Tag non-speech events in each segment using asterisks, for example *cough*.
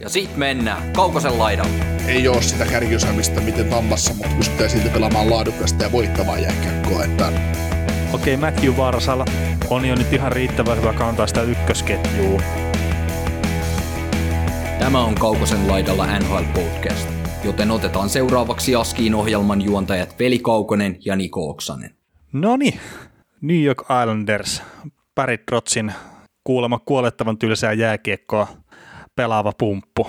Ja sit mennään Kaukosen laidalle. Ei ole sitä kärkiosaamista miten tammassa, mutta pystytään silti pelaamaan laadukasta ja voittavaa jääkiekkoa. Että Okei, okay, Matthew Varsala on jo nyt ihan riittävän hyvä kantaa sitä ykkösketjua. Tämä on Kaukosen laidalla NHL Podcast, joten otetaan seuraavaksi Askiin ohjelman juontajat Veli Kaukonen ja Niko Oksanen. No niin, New York Islanders, Barry Trotzin kuulemma kuolettavan tylsää jääkiekkoa pelaava pumppu.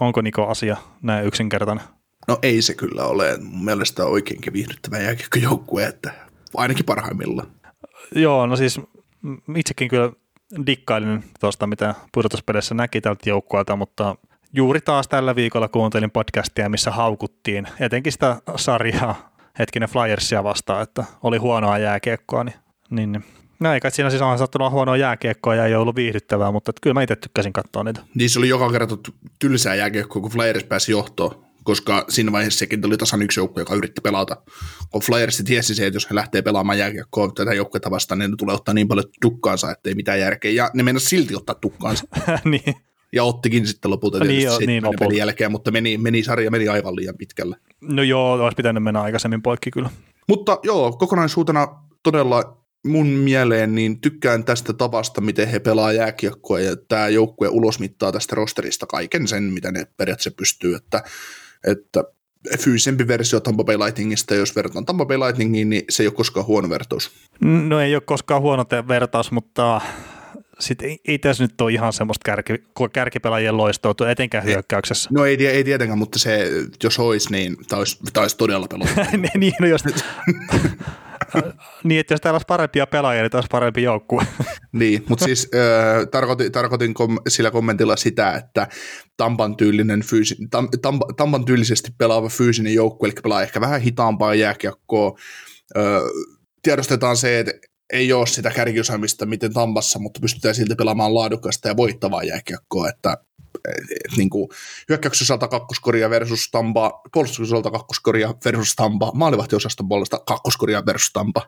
Onko Niko asia näin yksinkertainen? no ei se kyllä ole. Mun mielestä on oikeinkin viihdyttävä jääkiekkojoukkue, että ainakin parhaimmillaan. Joo, no siis itsekin kyllä dikkailin tuosta, mitä pudotuspeleissä näki tältä joukkueelta, mutta juuri taas tällä viikolla kuuntelin podcastia, missä haukuttiin etenkin sitä sarjaa hetkinen Flyersia vastaan, että oli huonoa jääkiekkoa, niin, niin. No eikä siinä siis on sattunut huonoa jääkiekkoa ja ei ollut viihdyttävää, mutta että kyllä mä itse tykkäsin katsoa niitä. Niin se oli joka kerta tylsää jääkiekkoa, kun Flyers pääsi johtoon, koska siinä vaiheessa sekin oli tasan yksi joukkue, joka yritti pelata. Kun Flyers tiesi se, että jos he lähtee pelaamaan jääkiekkoa tätä joukkuetta vastaan, niin ne tulee ottaa niin paljon tukkaansa, että ei mitään järkeä. Ja ne meinasi silti ottaa tukkaansa. *laughs* niin. Ja ottikin sitten lopulta Niin tietysti niin, niin pelin lopulta. jälkeen, mutta meni, meni sarja meni aivan liian pitkälle. No joo, olisi pitänyt mennä aikaisemmin poikki kyllä. Mutta joo, kokonaisuutena todella mun mieleen niin tykkään tästä tavasta, miten he pelaa jääkiekkoa ja tämä joukkue ulosmittaa tästä rosterista kaiken sen, mitä ne periaatteessa pystyy, että, että fyysisempi versio Tampa Bay Lightningista, jos verrataan Tampa Bay Lightningiin, niin se ei ole koskaan huono vertaus. No ei ole koskaan huono vertaus, mutta sit ei, ei tässä nyt ole ihan semmoista kärki, kärkipelaajien loistoa, etenkään hyökkäyksessä. No ei, ei tietenkään, mutta se, jos olisi, niin tämä olisi, olisi todella pelottavaa. *laughs* niin, no jos, *laughs* *laughs* niin, että jos täällä olisi parempia pelaajia, niin olisi parempi joukkue. *laughs* Niin, mutta siis äh, tarkoitin, tarkoitin kom- sillä kommentilla sitä, että Tampan, tyylinen fyysi, tam, tam, Tampan tyylisesti pelaava fyysinen joukkue, eli pelaa ehkä vähän hitaampaa jääkiekkoa. Äh, tiedostetaan se, että ei ole sitä kärkiosaamista miten Tampassa, mutta pystytään silti pelaamaan laadukasta ja voittavaa jääkiekkoa, että et, niin kuin, hyökkäyksen osalta kakkoskoria versus Tampa, puolustuksen osalta kakkoskoria versus Tampa, maalivahtiosaston puolesta kakkoskoria versus Tampa,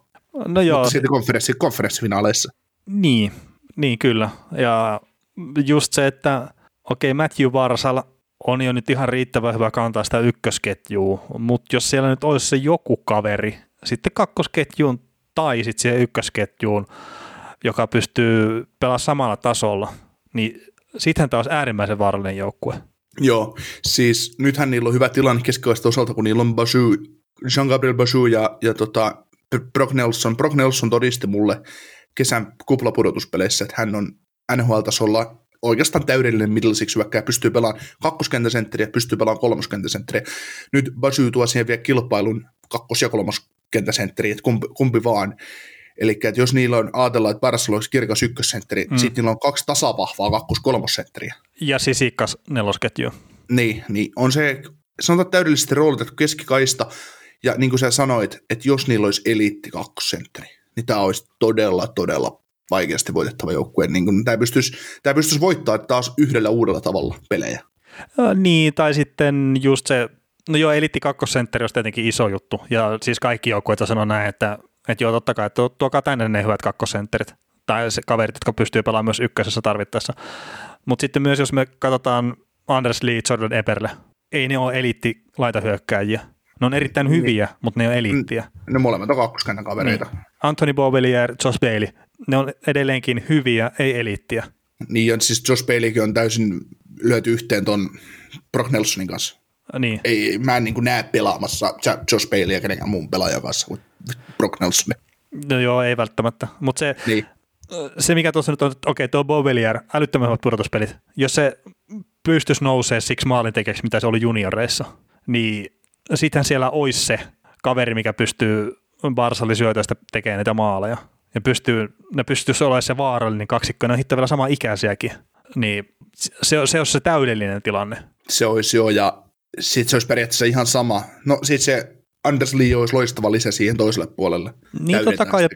No joo, mutta silti konferenssi, konferenssifinaaleissa. niin, niin kyllä. Ja just se, että okei, Matthew Varsal on jo nyt ihan riittävän hyvä kantaa sitä ykkösketjua, mutta jos siellä nyt olisi se joku kaveri sitten kakkosketjuun tai sitten siihen ykkösketjuun, joka pystyy pelaamaan samalla tasolla, niin sittenhän olisi äärimmäisen vaarallinen joukkue. Joo, siis nythän niillä on hyvä tilanne keskikoista osalta, kun niillä on Bashu, Jean-Gabriel Bashu ja, ja tota, Brock Nelson. Brock Nelson todisti mulle kesän kuplapudotuspeleissä, että hän on NHL-tasolla oikeastaan täydellinen middle six hyökkääjä, pystyy pelaamaan kakkoskentäsentteriä, pystyy pelaamaan kolmoskentäsentteriä. Nyt Bashu tuo siihen vielä kilpailun kakkos- ja kolmoskentäsentteriä, että kumpi, kumpi vaan. Eli että jos niillä on, ajatellaan, että Barcelona olisi kirkas ykkössentteri, mm. sitten niillä on kaksi tasavahvaa kakkos-kolmossentteriä. Ja sisikas nelosketju. Niin, niin on se, sanotaan täydellisesti roolitettu keskikaista, ja niin kuin sä sanoit, että jos niillä olisi eliitti kakkosentteri, niin tämä olisi todella, todella vaikeasti voitettava joukkue. Niin kuin, tämä, pystyisi, tämä pystyisi voittaa taas yhdellä uudella tavalla pelejä. Ö, Niin, tai sitten just se, no joo, elitti kakkosentteri olisi tietenkin iso juttu, ja siis kaikki joukkueet sanoo näin, että, että joo, totta kai, että tuo- tuokaa tänne ne hyvät kakkosentterit, tai se kaverit, jotka pystyy pelaamaan myös ykkösessä tarvittaessa. Mutta sitten myös, jos me katsotaan Anders Lee, Jordan Eberle, ei ne ole eliitti laitahyökkääjiä. Ne on erittäin hyviä, mutta ne ole eliittiä. Ne molemmat on kakkoskentän kavereita. Niin. Anthony Beauvillier, Josh Bailey, ne on edelleenkin hyviä, ei eliittiä. niin ja siis Josh Baileykin on täysin lyöty yhteen ton Brock Nelsonin kanssa. Niin. Ei, mä en niin näe pelaamassa Josh Baileyä kenenkään muun pelaajan kanssa kuin Brock Nelson. No joo, ei välttämättä. Mutta se, Niin. se, mikä tuossa nyt on, että okei, tuo Beauvillier, älyttömän hyvät pudotuspelit. Jos se pystyisi nousee siksi maalintekijäksi, mitä se oli junioreissa, niin sittenhän siellä olisi se kaveri, mikä pystyy Barsalisyötöistä tekemään niitä maaleja. Ja pystyy, ne pystyisi olemaan se vaarallinen kaksikko, ne on hitto vielä sama ikäisiäkin. Niin se, se olisi se täydellinen tilanne. Se olisi jo, ja sitten se olisi periaatteessa ihan sama. No sitten se Anders Lee olisi loistava lisä siihen toiselle puolelle. Niin totta kai,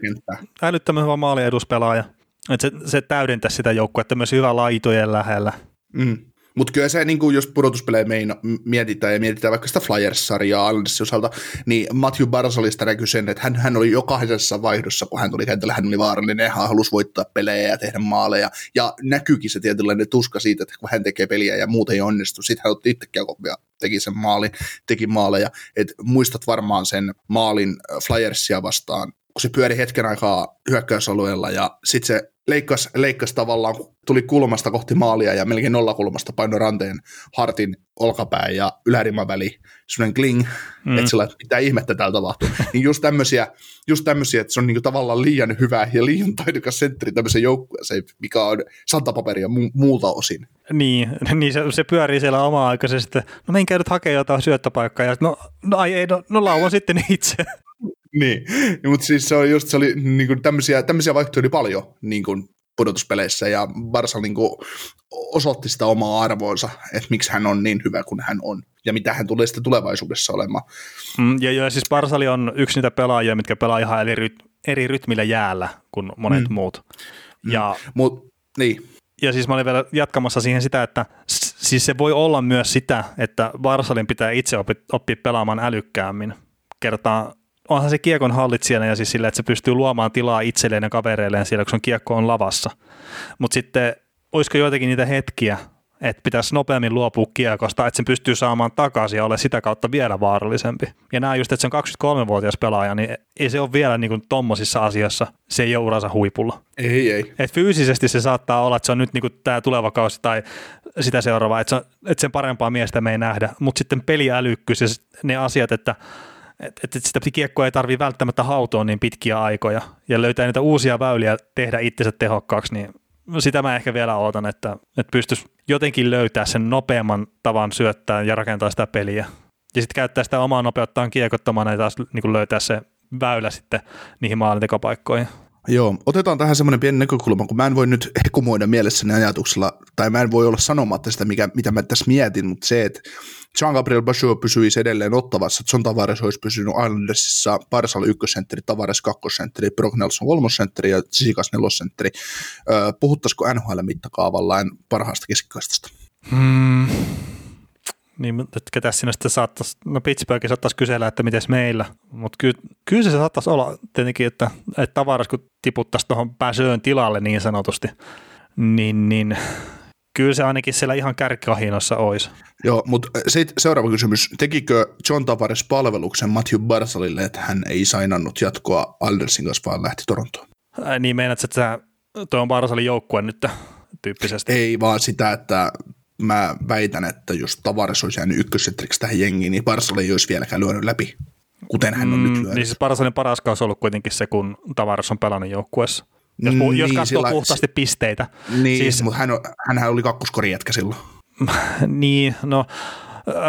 älyttömän hyvä maali eduspelaaja. Että se, se täydentäisi sitä joukkuetta myös hyvä laitojen lähellä. Mm. Mutta kyllä se, niin kuin jos pudotuspelejä meina, mietitään ja mietitään vaikka sitä Flyers-sarjaa Islandersin osalta, niin Matthew Barsalista näkyy sen, että hän, hän oli jokaisessa vaihdossa, kun hän tuli kentällä, hän oli vaarallinen, hän halusi voittaa pelejä ja tehdä maaleja, ja näkyykin se tietynlainen tuska siitä, että kun hän tekee peliä ja muuten ei onnistu, sitten hän otti itsekin ja teki sen maalin, teki maaleja, että muistat varmaan sen maalin Flyersia vastaan, kun se pyöri hetken aikaa hyökkäysalueella ja sitten se leikkasi, leikkasi tavallaan, tuli kulmasta kohti maalia ja melkein nollakulmasta paino ranteen hartin olkapää ja yläriman väli, semmoinen kling, mm. että sillä, mitä ihmettä täällä tapahtuu. *laughs* niin just tämmöisiä, just tämmöisiä, että se on niinku tavallaan liian hyvä ja liian taidokas sentteri tämmöisen joukkueeseen, mikä on santapaperia mu- muulta osin. Niin, *laughs* niin se, se pyörii siellä oma-aikaisesti, no menkää nyt hakea jotain syöttöpaikkaa, ja no, no ai ei, no, no lauan sitten itse. *laughs* niin, mutta siis se, on just, se oli niin kuin tämmöisiä, tämmöisiä vaihtoehtoja paljon niin kuin pudotuspeleissä ja Barsa niin kuin osoitti sitä omaa arvoonsa, että miksi hän on niin hyvä kuin hän on ja mitä hän tulee sitten tulevaisuudessa olemaan. Mm, ja, ja siis Barsali on yksi niitä pelaajia, mitkä pelaa ihan eri, ryt, eri rytmillä jäällä kuin monet mm. muut. Mm. Ja, mm. Mut, niin. ja siis mä olin vielä jatkamassa siihen sitä, että siis se voi olla myös sitä, että Barsalin pitää itse oppia, oppia pelaamaan älykkäämmin. Kertaa onhan se kiekon hallitsijana ja siis sillä, että se pystyy luomaan tilaa itselleen ja kavereilleen siellä, kun on kiekko on lavassa. Mutta sitten olisiko joitakin niitä hetkiä, että pitäisi nopeammin luopua kiekosta, että sen pystyy saamaan takaisin ja ole sitä kautta vielä vaarallisempi. Ja nämä just, että se on 23-vuotias pelaaja, niin ei se ole vielä niin kuin tommosissa asiassa, se ei ole uransa huipulla. Ei, ei. Et fyysisesti se saattaa olla, että se on nyt niin kuin tämä tuleva kausi tai sitä seuraava, että, se, että sen parempaa miestä me ei nähdä, mutta sitten peliälykkyys ja ne asiat, että että et sitä kiekkoa ei tarvitse välttämättä hautoa niin pitkiä aikoja ja löytää niitä uusia väyliä tehdä itsensä tehokkaaksi, niin sitä mä ehkä vielä odotan, että, että pystyisi jotenkin löytää sen nopeamman tavan syöttää ja rakentaa sitä peliä. Ja sitten käyttää sitä omaa nopeuttaan kiekottomana ja taas niin löytää se väylä sitten niihin maalintekopaikkoihin. Joo, otetaan tähän semmoinen pieni näkökulma, kun mä en voi nyt hekumoida mielessäni ajatuksella, tai mä en voi olla sanomatta sitä, mikä, mitä mä tässä mietin, mutta se, että Jean-Gabriel Bachot pysyisi edelleen ottavassa, John Tavares olisi pysynyt Islandersissa, Parsal ykkösentteri, Tavares kakkosentteri, Brock Nelson kolmosentteri ja Tsisikas nelosentteri. puhuttaisiko NHL mittakaavalla parhaasta keskikaistasta? Hmm. Niin, että ketä sinne sitten saattaisi, no Pittsburgh saattaisi kysellä, että miten meillä, mutta kyllä, kyllä se saattaisi olla tietenkin, että, että tavaras kun tiputtaisi tuohon pääsöön tilalle niin sanotusti, niin, niin kyllä se ainakin siellä ihan kärkikahinossa olisi. Joo, mutta sitten seuraava kysymys. Tekikö John Tavares palveluksen Matthew Barsalille, että hän ei sainannut jatkoa Aldersin kanssa, vaan lähti Torontoon? Ää, niin meinaat, että tuo on Barsalin joukkue nyt tyyppisesti? Ei, vaan sitä, että mä väitän, että jos Tavares olisi jäänyt ykkössettriksi tähän jengiin, niin Barsal ei olisi vieläkään lyönyt läpi, kuten hän on mm, nyt lyönyt. Niin siis Barsalin paras kausi on ollut kuitenkin se, kun Tavares on pelannut joukkueessa. Jos, niin, jos katsoo sillä, puhtaasti pisteitä. Niin, siis, mutta hän, hänhän oli kakkoskori jätkä silloin. *laughs* niin, no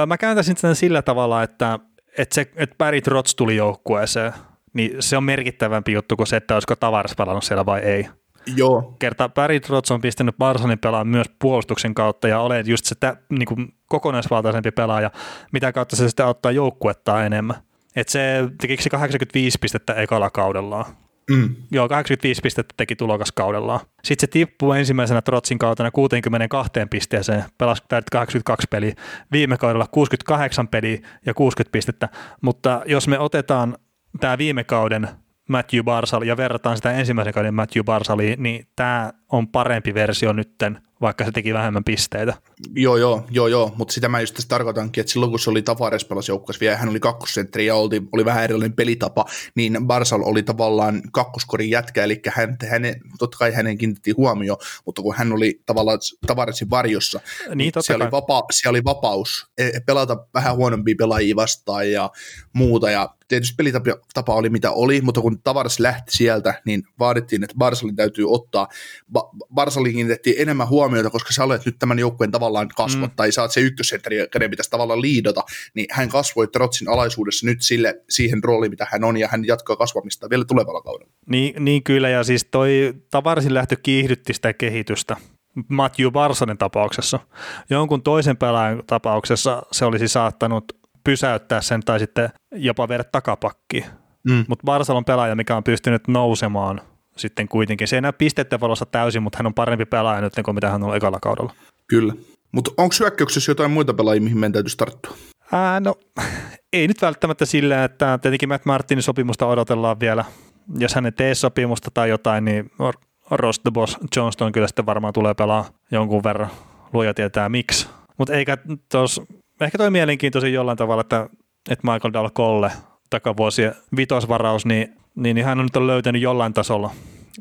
mä kääntäisin sen sillä tavalla, että, että, se, että Barry Trotz tuli joukkueeseen, niin se on merkittävämpi juttu kuin se, että olisiko Tavares pelannut siellä vai ei. Joo. Kerta Barry Trotz on pistänyt Barsonin pelaamaan myös puolustuksen kautta ja olet just se tä, niin kuin kokonaisvaltaisempi pelaaja, mitä kautta se sitten ottaa joukkuetta enemmän. Et se teki 85 pistettä ekalla kaudellaan. Mm. Joo, 85 pistettä teki tulokas kaudellaan. Sitten se tippuu ensimmäisenä Trotsin kautena 62 pisteeseen, pelasi 82 peliä, viime kaudella 68 peliä ja 60 pistettä, mutta jos me otetaan tämä viime kauden Matthew Barsal ja verrataan sitä ensimmäisen kauden Matthew Barsaliin, niin tämä on parempi versio nytten, vaikka se teki vähemmän pisteitä. Joo, joo, joo, joo. mutta sitä mä just tässä tarkoitankin, että silloin kun se oli Tavares pelasi joukkueessa vielä, hän oli kakkosentteri ja oli, oli vähän erilainen pelitapa, niin Barsal oli tavallaan kakkoskorin jätkä, eli hän, hänen, totta kai hänen kiinnitti huomioon, mutta kun hän oli tavallaan Tavaresin varjossa, niin, niin siellä, oli vapa, siellä oli vapaus e, pelata vähän huonompia pelaajia vastaan ja muuta, ja tietysti pelitapa oli mitä oli, mutta kun Tavares lähti sieltä, niin vaadittiin, että Barsalin täytyy ottaa, ba- Barsalin kiinnitettiin enemmän huomiota, koska sä olet nyt tämän joukkueen tavallaan kasvot, mm. tai saat se ykkössentteri, kenen pitäisi tavallaan liidota, niin hän kasvoi Trotsin alaisuudessa nyt sille, siihen rooliin, mitä hän on, ja hän jatkaa kasvamista vielä tulevalla kaudella. Niin, niin kyllä, ja siis toi Tavarasin lähtö kiihdytti sitä kehitystä, Matthew Barsonin tapauksessa. Jonkun toisen pelaajan tapauksessa se olisi saattanut pysäyttää sen tai sitten jopa viedä takapakki. Mm. Mutta Barsal on pelaaja, mikä on pystynyt nousemaan sitten kuitenkin. Se ei näy pisteiden valossa täysin, mutta hän on parempi pelaaja nyt kuin mitä hän on ekalla kaudella. Kyllä. Mutta onko hyökkäyksessä jotain muita pelaajia, mihin meidän täytyisi tarttua? Ää, no, *laughs* ei nyt välttämättä sillä, että tietenkin Matt Martinin sopimusta odotellaan vielä. Jos hän ei tee sopimusta tai jotain, niin Ross the Boss Johnston kyllä sitten varmaan tulee pelaa jonkun verran. Luoja tietää miksi. Mutta eikä tos, ehkä toi mielenkiintoisin jollain tavalla, että, että Michael Dal Colle takavuosien vitosvaraus, niin, niin, niin hän on nyt löytänyt jollain tasolla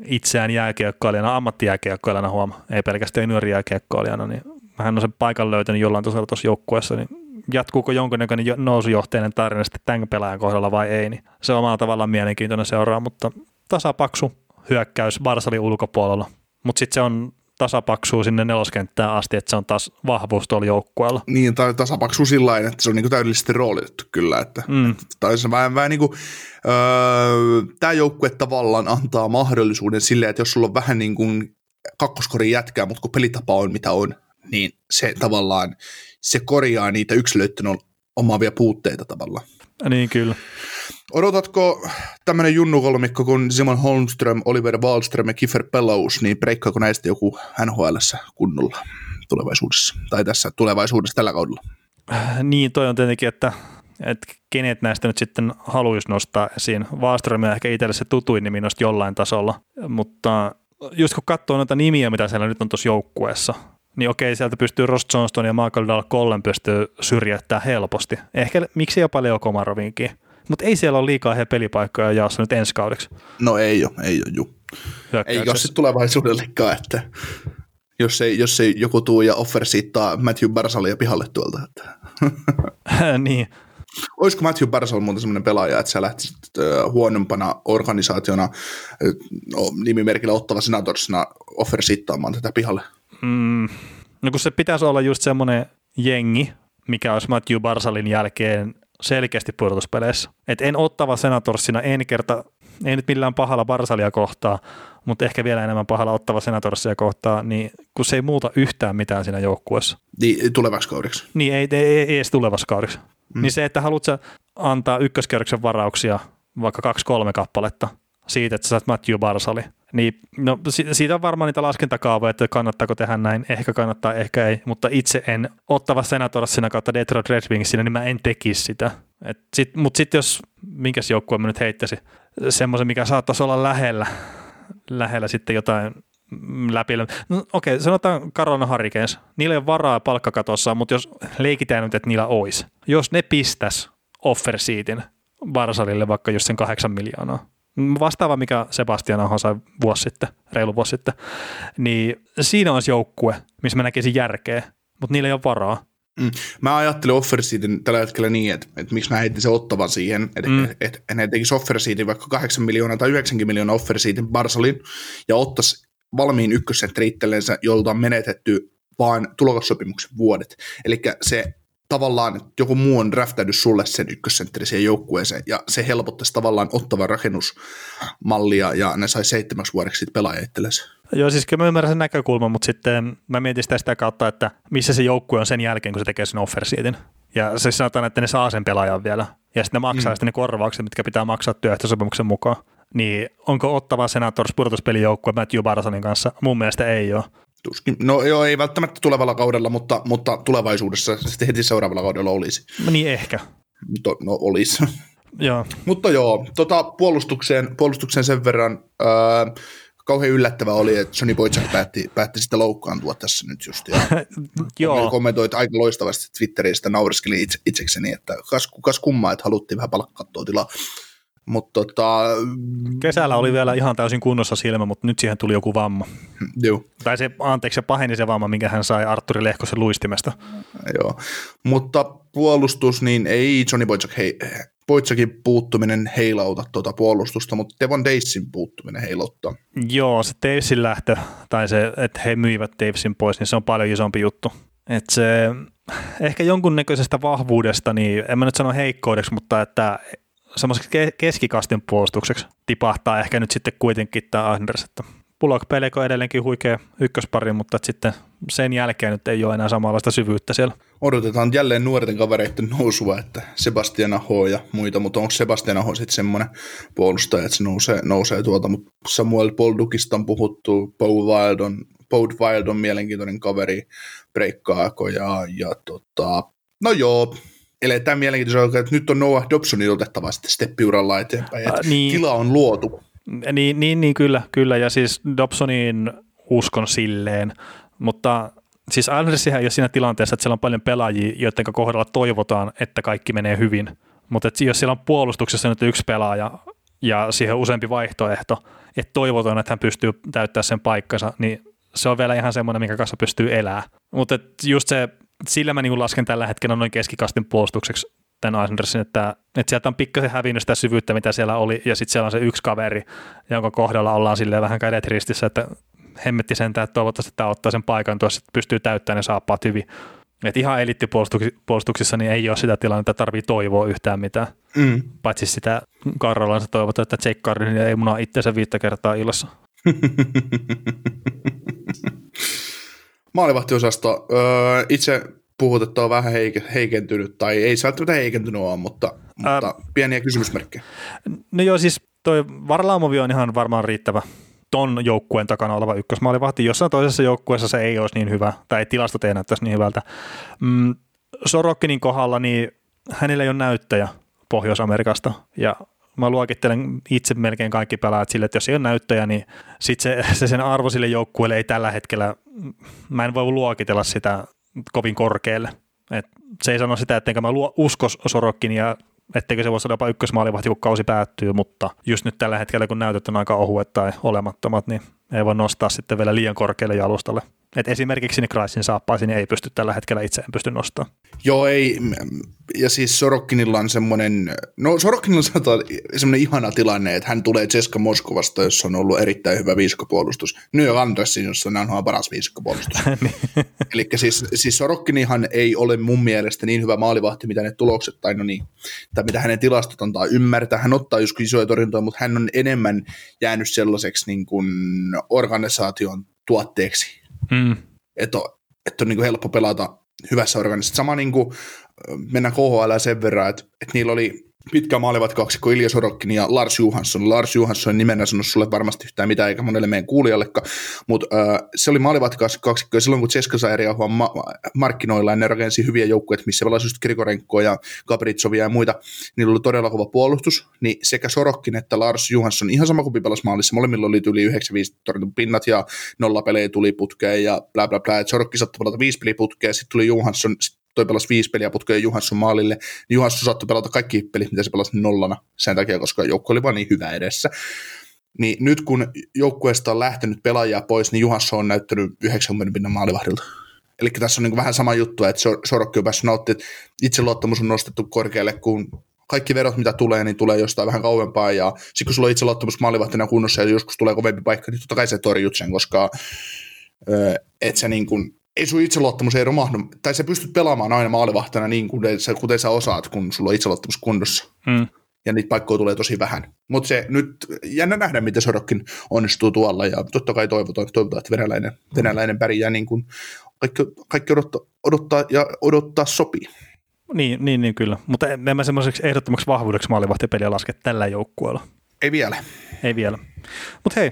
itseään jääkiekkoilijana, ammattijääkiekkoilijana huoma, ei pelkästään nuori jääkiekkoilijana, niin hän on sen paikan löytänyt jollain tasolla tuossa joukkueessa, niin jatkuuko jonkunnäköinen nousujohteinen tarina sitten tämän pelaajan kohdalla vai ei, niin se on omalla tavallaan mielenkiintoinen seuraa, mutta tasapaksu hyökkäys Barsalin ulkopuolella, mutta sitten se on tasapaksuu sinne neloskenttään asti, että se on taas vahvuus tuolla joukkueella. Niin, tai tasapaksuu sillä että se on niinku täydellisesti roolitettu kyllä, että, mm. tai se vähän, vähän niin kuin, öö, tämä joukkue tavallaan antaa mahdollisuuden sille, että jos sulla on vähän niin kuin kakkoskorin jätkää, mutta kun pelitapa on mitä on, niin se tavallaan, se korjaa niitä yksilöiden omaavia puutteita tavallaan. Niin, kyllä. Odotatko tämmöinen junnukolmikko kuin Simon Holmström, Oliver Wallström ja Kiefer Pelous, niin breikkaako näistä joku nhl kunnolla tulevaisuudessa, tai tässä tulevaisuudessa tällä kaudella? Äh, niin, toi on tietenkin, että, että kenet näistä nyt sitten haluaisi nostaa esiin. Wallström on ehkä itselle se tutuin nimi jollain tasolla, mutta just kun katsoo noita nimiä, mitä siellä nyt on tuossa joukkueessa, niin okei, sieltä pystyy Ross Johnston ja Michael Dahl Collen pystyy syrjäyttämään helposti. Ehkä miksi jopa Leo Komarovinkin. Mutta ei siellä ole liikaa he pelipaikkoja jaossa nyt ensi kaudeksi. No ei ole, ei ole, juu. Ei ole sitten tulevaisuudellekaan, että jos ei, jos ei joku tuu ja offersiittaa Matthew Barsalia pihalle tuolta. Että. *laughs* niin. Olisiko Matthew Barsal muuten sellainen pelaaja, että sä lähtisit huonompana organisaationa no, nimimerkillä ottava senatorsina offersiittaamaan tätä pihalle? Mm, no kun se pitäisi olla just semmoinen jengi, mikä olisi Matthew Barsalin jälkeen selkeästi pudotuspeleissä. Et en ottava senatorsina, en kerta, ei nyt millään pahalla Barsalia kohtaa, mutta ehkä vielä enemmän pahalla ottava senatorsia kohtaa, niin kun se ei muuta yhtään mitään siinä joukkueessa. Niin, tulevaksi kaudeksi. Niin, ei, ei, ei edes tulevaksi kaudeksi. Mm. Niin se, että haluat antaa ykköskierroksen varauksia vaikka kaksi-kolme kappaletta siitä, että sä saat Matthew Barsali, niin no, siitä on varmaan niitä laskentakaavoja, että kannattaako tehdä näin, ehkä kannattaa, ehkä ei, mutta itse en ottava senatorsina kautta Detroit Red Wingsinä, niin mä en tekisi sitä. sit, mutta sitten jos, minkäs joukkue mä nyt heittäisin, semmoisen, mikä saattaisi olla lähellä, lähellä sitten jotain läpi. No, okei, sanotaan Carolina Hurricanes. Niillä ei ole varaa palkkakatossa, mutta jos leikitään nyt, että niillä olisi. Jos ne pistäisi offer seatin Varsalille vaikka just sen kahdeksan miljoonaa, vastaava, mikä Sebastian Aho sai vuosi sitten, reilu vuosi sitten, niin siinä olisi joukkue, missä mä näkisin järkeä, mutta niillä ei ole varaa. Mm. Mä ajattelen offerseatin tällä hetkellä niin, että, että miksi mä heitin sen ottavan siihen, että, mm. että, että ne tekisi offerseatin vaikka 8 miljoonaa tai 90 miljoonaa offerseatin Barsalin ja ottaisi valmiin ykkössentteri itsellensä, jolta on menetetty vain tulokassopimuksen vuodet. Eli se tavallaan, että joku muu on draftannut sulle sen ykkössentteri siihen joukkueeseen, ja se helpottaisi tavallaan ottavan rakennusmallia, ja ne sai seitsemäksi vuodeksi sitten pelaaja itsellensä. Joo, siis kyllä mä ymmärrän sen näkökulman, mutta sitten mä mietin sitä, sitä kautta, että missä se joukkue on sen jälkeen, kun se tekee sen offersiitin. Ja se sanotaan, että ne saa sen pelaajan vielä, ja sitten ne maksaa mm. sitten ne korvaukset, mitkä pitää maksaa työehtosopimuksen mukaan. Niin onko ottava Senators pudotuspelijoukkue Matthew Barsonin kanssa? Mun mielestä ei ole. Tuskin. No joo, ei välttämättä tulevalla kaudella, mutta, mutta tulevaisuudessa sitten heti seuraavalla kaudella olisi. No niin ehkä. To, no olisi. *laughs* Joo. mutta joo, tota, puolustukseen, puolustukseen sen verran ää, kauhean yllättävää oli, että Johnny Boychuk päätti, päätti sitä loukkaantua tässä nyt just. Ja *laughs* joo. kommentoit aika loistavasti Twitteristä, naureskeli itse, itsekseni, että kas, kas kummaa, että haluttiin vähän palkkaa tilaa. Mutta tota, Kesällä oli vielä ihan täysin kunnossa silmä, mutta nyt siihen tuli joku vamma. Joo. Tai se, anteeksi, se paheni se vamma, minkä hän sai Arturi Lehkosen luistimesta. Joo, mutta puolustus, niin ei Johnny Boychuk, hei, Boychukin puuttuminen heilauta tuota puolustusta, mutta Devon Davesin puuttuminen heilauttaa. Joo, se Davesin lähtö, tai se, että he myivät Davesin pois, niin se on paljon isompi juttu. Että se ehkä jonkunnäköisestä vahvuudesta, niin en mä nyt sano heikkoudeksi, mutta että semmoiseksi keskikastin puolustukseksi tipahtaa ehkä nyt sitten kuitenkin tämä Anders, että Bullock Peleko edelleenkin huikea ykköspari, mutta sitten sen jälkeen nyt ei ole enää samanlaista syvyyttä siellä. Odotetaan jälleen nuorten kavereiden nousua, että Sebastian Aho ja muita, mutta onko Sebastian Aho sitten semmoinen puolustaja, että se nousee, nousee tuolta, mutta Samuel Poldukista on puhuttu, Paul Wild on Bode Wild on mielenkiintoinen kaveri, breikkaako ja, ja tota, no joo, eletään mielenkiintoista, että nyt on Noah Dobsonin otettava sitten steppiuralla eteenpäin, että niin. tila on luotu. Niin, niin, niin kyllä, kyllä, ja siis Dobsonin uskon silleen, mutta siis Islandersihän ei ole siinä tilanteessa, että siellä on paljon pelaajia, joiden kohdalla toivotaan, että kaikki menee hyvin, mutta jos siellä on puolustuksessa nyt yksi pelaaja ja siihen on useampi vaihtoehto, että toivotaan, että hän pystyy täyttämään sen paikkansa, niin se on vielä ihan semmoinen, minkä kanssa pystyy elämään. Mutta just se, sillä mä niin lasken tällä hetkellä noin keskikastin puolustukseksi tämän Eisendersin, että, että sieltä on pikkasen hävinnyt sitä syvyyttä, mitä siellä oli, ja sitten siellä on se yksi kaveri, jonka kohdalla ollaan silleen vähän kädet ristissä, että hemmetti sentään, että toivottavasti tämä ottaa sen paikan tuossa, että pystyy täyttämään ne saappaat hyvin. Et ihan elittipuolustuksissa niin ei ole sitä tilannetta, että tarvii toivoa yhtään mitään. Mm. Paitsi sitä Karrolansa toivotaan, että Jake Carlin ei munaa itseensä viittä kertaa ilossa. *laughs* Maalivahtiosasto. Öö, itse puhut, että on vähän heike- heikentynyt, tai ei se välttämättä heikentynyt ole, mutta, mutta Ää, pieniä kysymysmerkkejä. No joo, siis toi Varlaamovi on ihan varmaan riittävä ton joukkueen takana oleva ykkösmaalivahti. Jossain toisessa joukkueessa se ei olisi niin hyvä, tai tilastot ei näyttäisi niin hyvältä. Mm, Sorokkinin kohdalla, niin hänellä ei ole näyttäjä Pohjois-Amerikasta, ja mä luokittelen itse melkein kaikki pelaajat sille, että jos ei ole näyttäjä, niin sit se, se sen arvo sille joukkueelle ei tällä hetkellä, mä en voi luokitella sitä kovin korkealle. Et se ei sano sitä, että mä luo, usko Sorokkin ja etteikö se voisi olla jopa ykkösmaalivahti, kun kausi päättyy, mutta just nyt tällä hetkellä, kun näytöt on aika ohuet tai olemattomat, niin ei voi nostaa sitten vielä liian korkealle jalustalle. Et esimerkiksi Kraisin saappaisiin ei pysty tällä hetkellä itse en pysty nostamaan. Joo, ei. Ja siis Sorokkinilla on semmoinen, no Sorokkinilla on semmoinen ihana tilanne, että hän tulee Ceska Moskovasta, jossa on ollut erittäin hyvä viiskopuolustus. New York Andersin, jossa on paras viiskopuolustus. *laughs* Niin. Eli siis, siis Sorokkinihan ei ole mun mielestä niin hyvä maalivahti, mitä ne tulokset, tai no niin, tai mitä hänen tilastot antaa ymmärtää. Hän ottaa joskus isoja torjuntoja, mutta hän on enemmän jäänyt sellaiseksi niin kuin organisaation tuotteeksi Mm. Että on, että on niin kuin helppo pelata hyvässä organisaatiossa. Sama niin kuin mennään KHL sen verran, että, että niillä oli pitkä maalivat kaksikko Ilja Sorokkin ja Lars Johansson. Lars Johansson nimenä sanonut sulle varmasti yhtään mitään, eikä monelle meidän kuulijallekaan, mutta äh, se oli maalivat kaksikko, ja silloin kun Ceska sai ma- markkinoilla, ja ne rakensi hyviä joukkueita, missä pelasi just Grigorenkoa ja Gabritsovia ja muita, niillä oli todella kova puolustus, niin sekä Sorokkin että Lars Johansson, ihan sama kuin pelas maalissa, molemmilla oli yli 95 torjuntu pinnat, ja nolla pelejä tuli putkeen, ja bla bla bla, Sorokki saattoi pelata viisi peliputkea, sitten tuli Johansson, toi pelasi viisi peliä putkeen Juhansson maalille, niin Juhansson saattoi pelata kaikki pelit, mitä se pelasi nollana sen takia, koska joukko oli vaan niin hyvä edessä. Niin nyt kun joukkueesta on lähtenyt pelaajia pois, niin Juhansson on näyttänyt 90 pinnan maalivahdilta. Eli tässä on niin vähän sama juttu, että Sorokki on päässyt nauttimaan, että itseluottamus on nostettu korkealle, kun kaikki verot, mitä tulee, niin tulee jostain vähän kauempaa, ja sitten kun sulla on itseluottamus maalivahtina kunnossa, ja joskus tulee kovempi paikka, niin totta kai se torjut sen, koska et sä niin kuin, ei sun itseluottamus ei romahdu, tai sä pystyt pelaamaan aina maalivahtina niin kuten sä, kuten sä osaat, kun sulla on itseluottamus kunnossa. Mm. Ja niitä paikkoja tulee tosi vähän. Mutta se nyt, jännä nähdä, miten Sorokkin onnistuu tuolla, ja totta kai toivotaan, toivotaan että venäläinen, venäläinen pärjää niin kuin kaikki, kaikki odottaa, odottaa ja odottaa sopii. Niin, niin, niin kyllä. Mutta en mä semmoiseksi ehdottomaksi vahvuudeksi maalivahtipeliä laske tällä joukkueella. Ei vielä. Ei vielä. Mutta hei,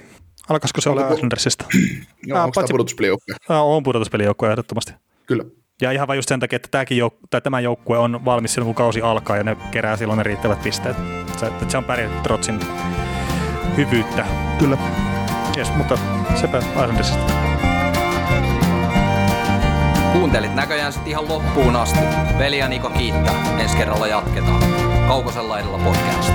Alkaisiko se olla Islandersista? *clears throat* Joo, onko tämä pudotuspelijoukkue? On pudotuspelijoukkue ehdottomasti. Kyllä. Ja ihan vain just sen takia, että tämäkin jouk- tai tämä joukkue on valmis silloin, kun kausi alkaa ja ne kerää silloin ne riittävät pisteet. Se, että se on pärjätty Trotsin hyvyyttä. Kyllä. Yes, mutta sepä Islandersista. Kuuntelit näköjään sitten ihan loppuun asti. Veli ja Niko kiittää. Ensi kerralla jatketaan. Kaukosella edellä podcast.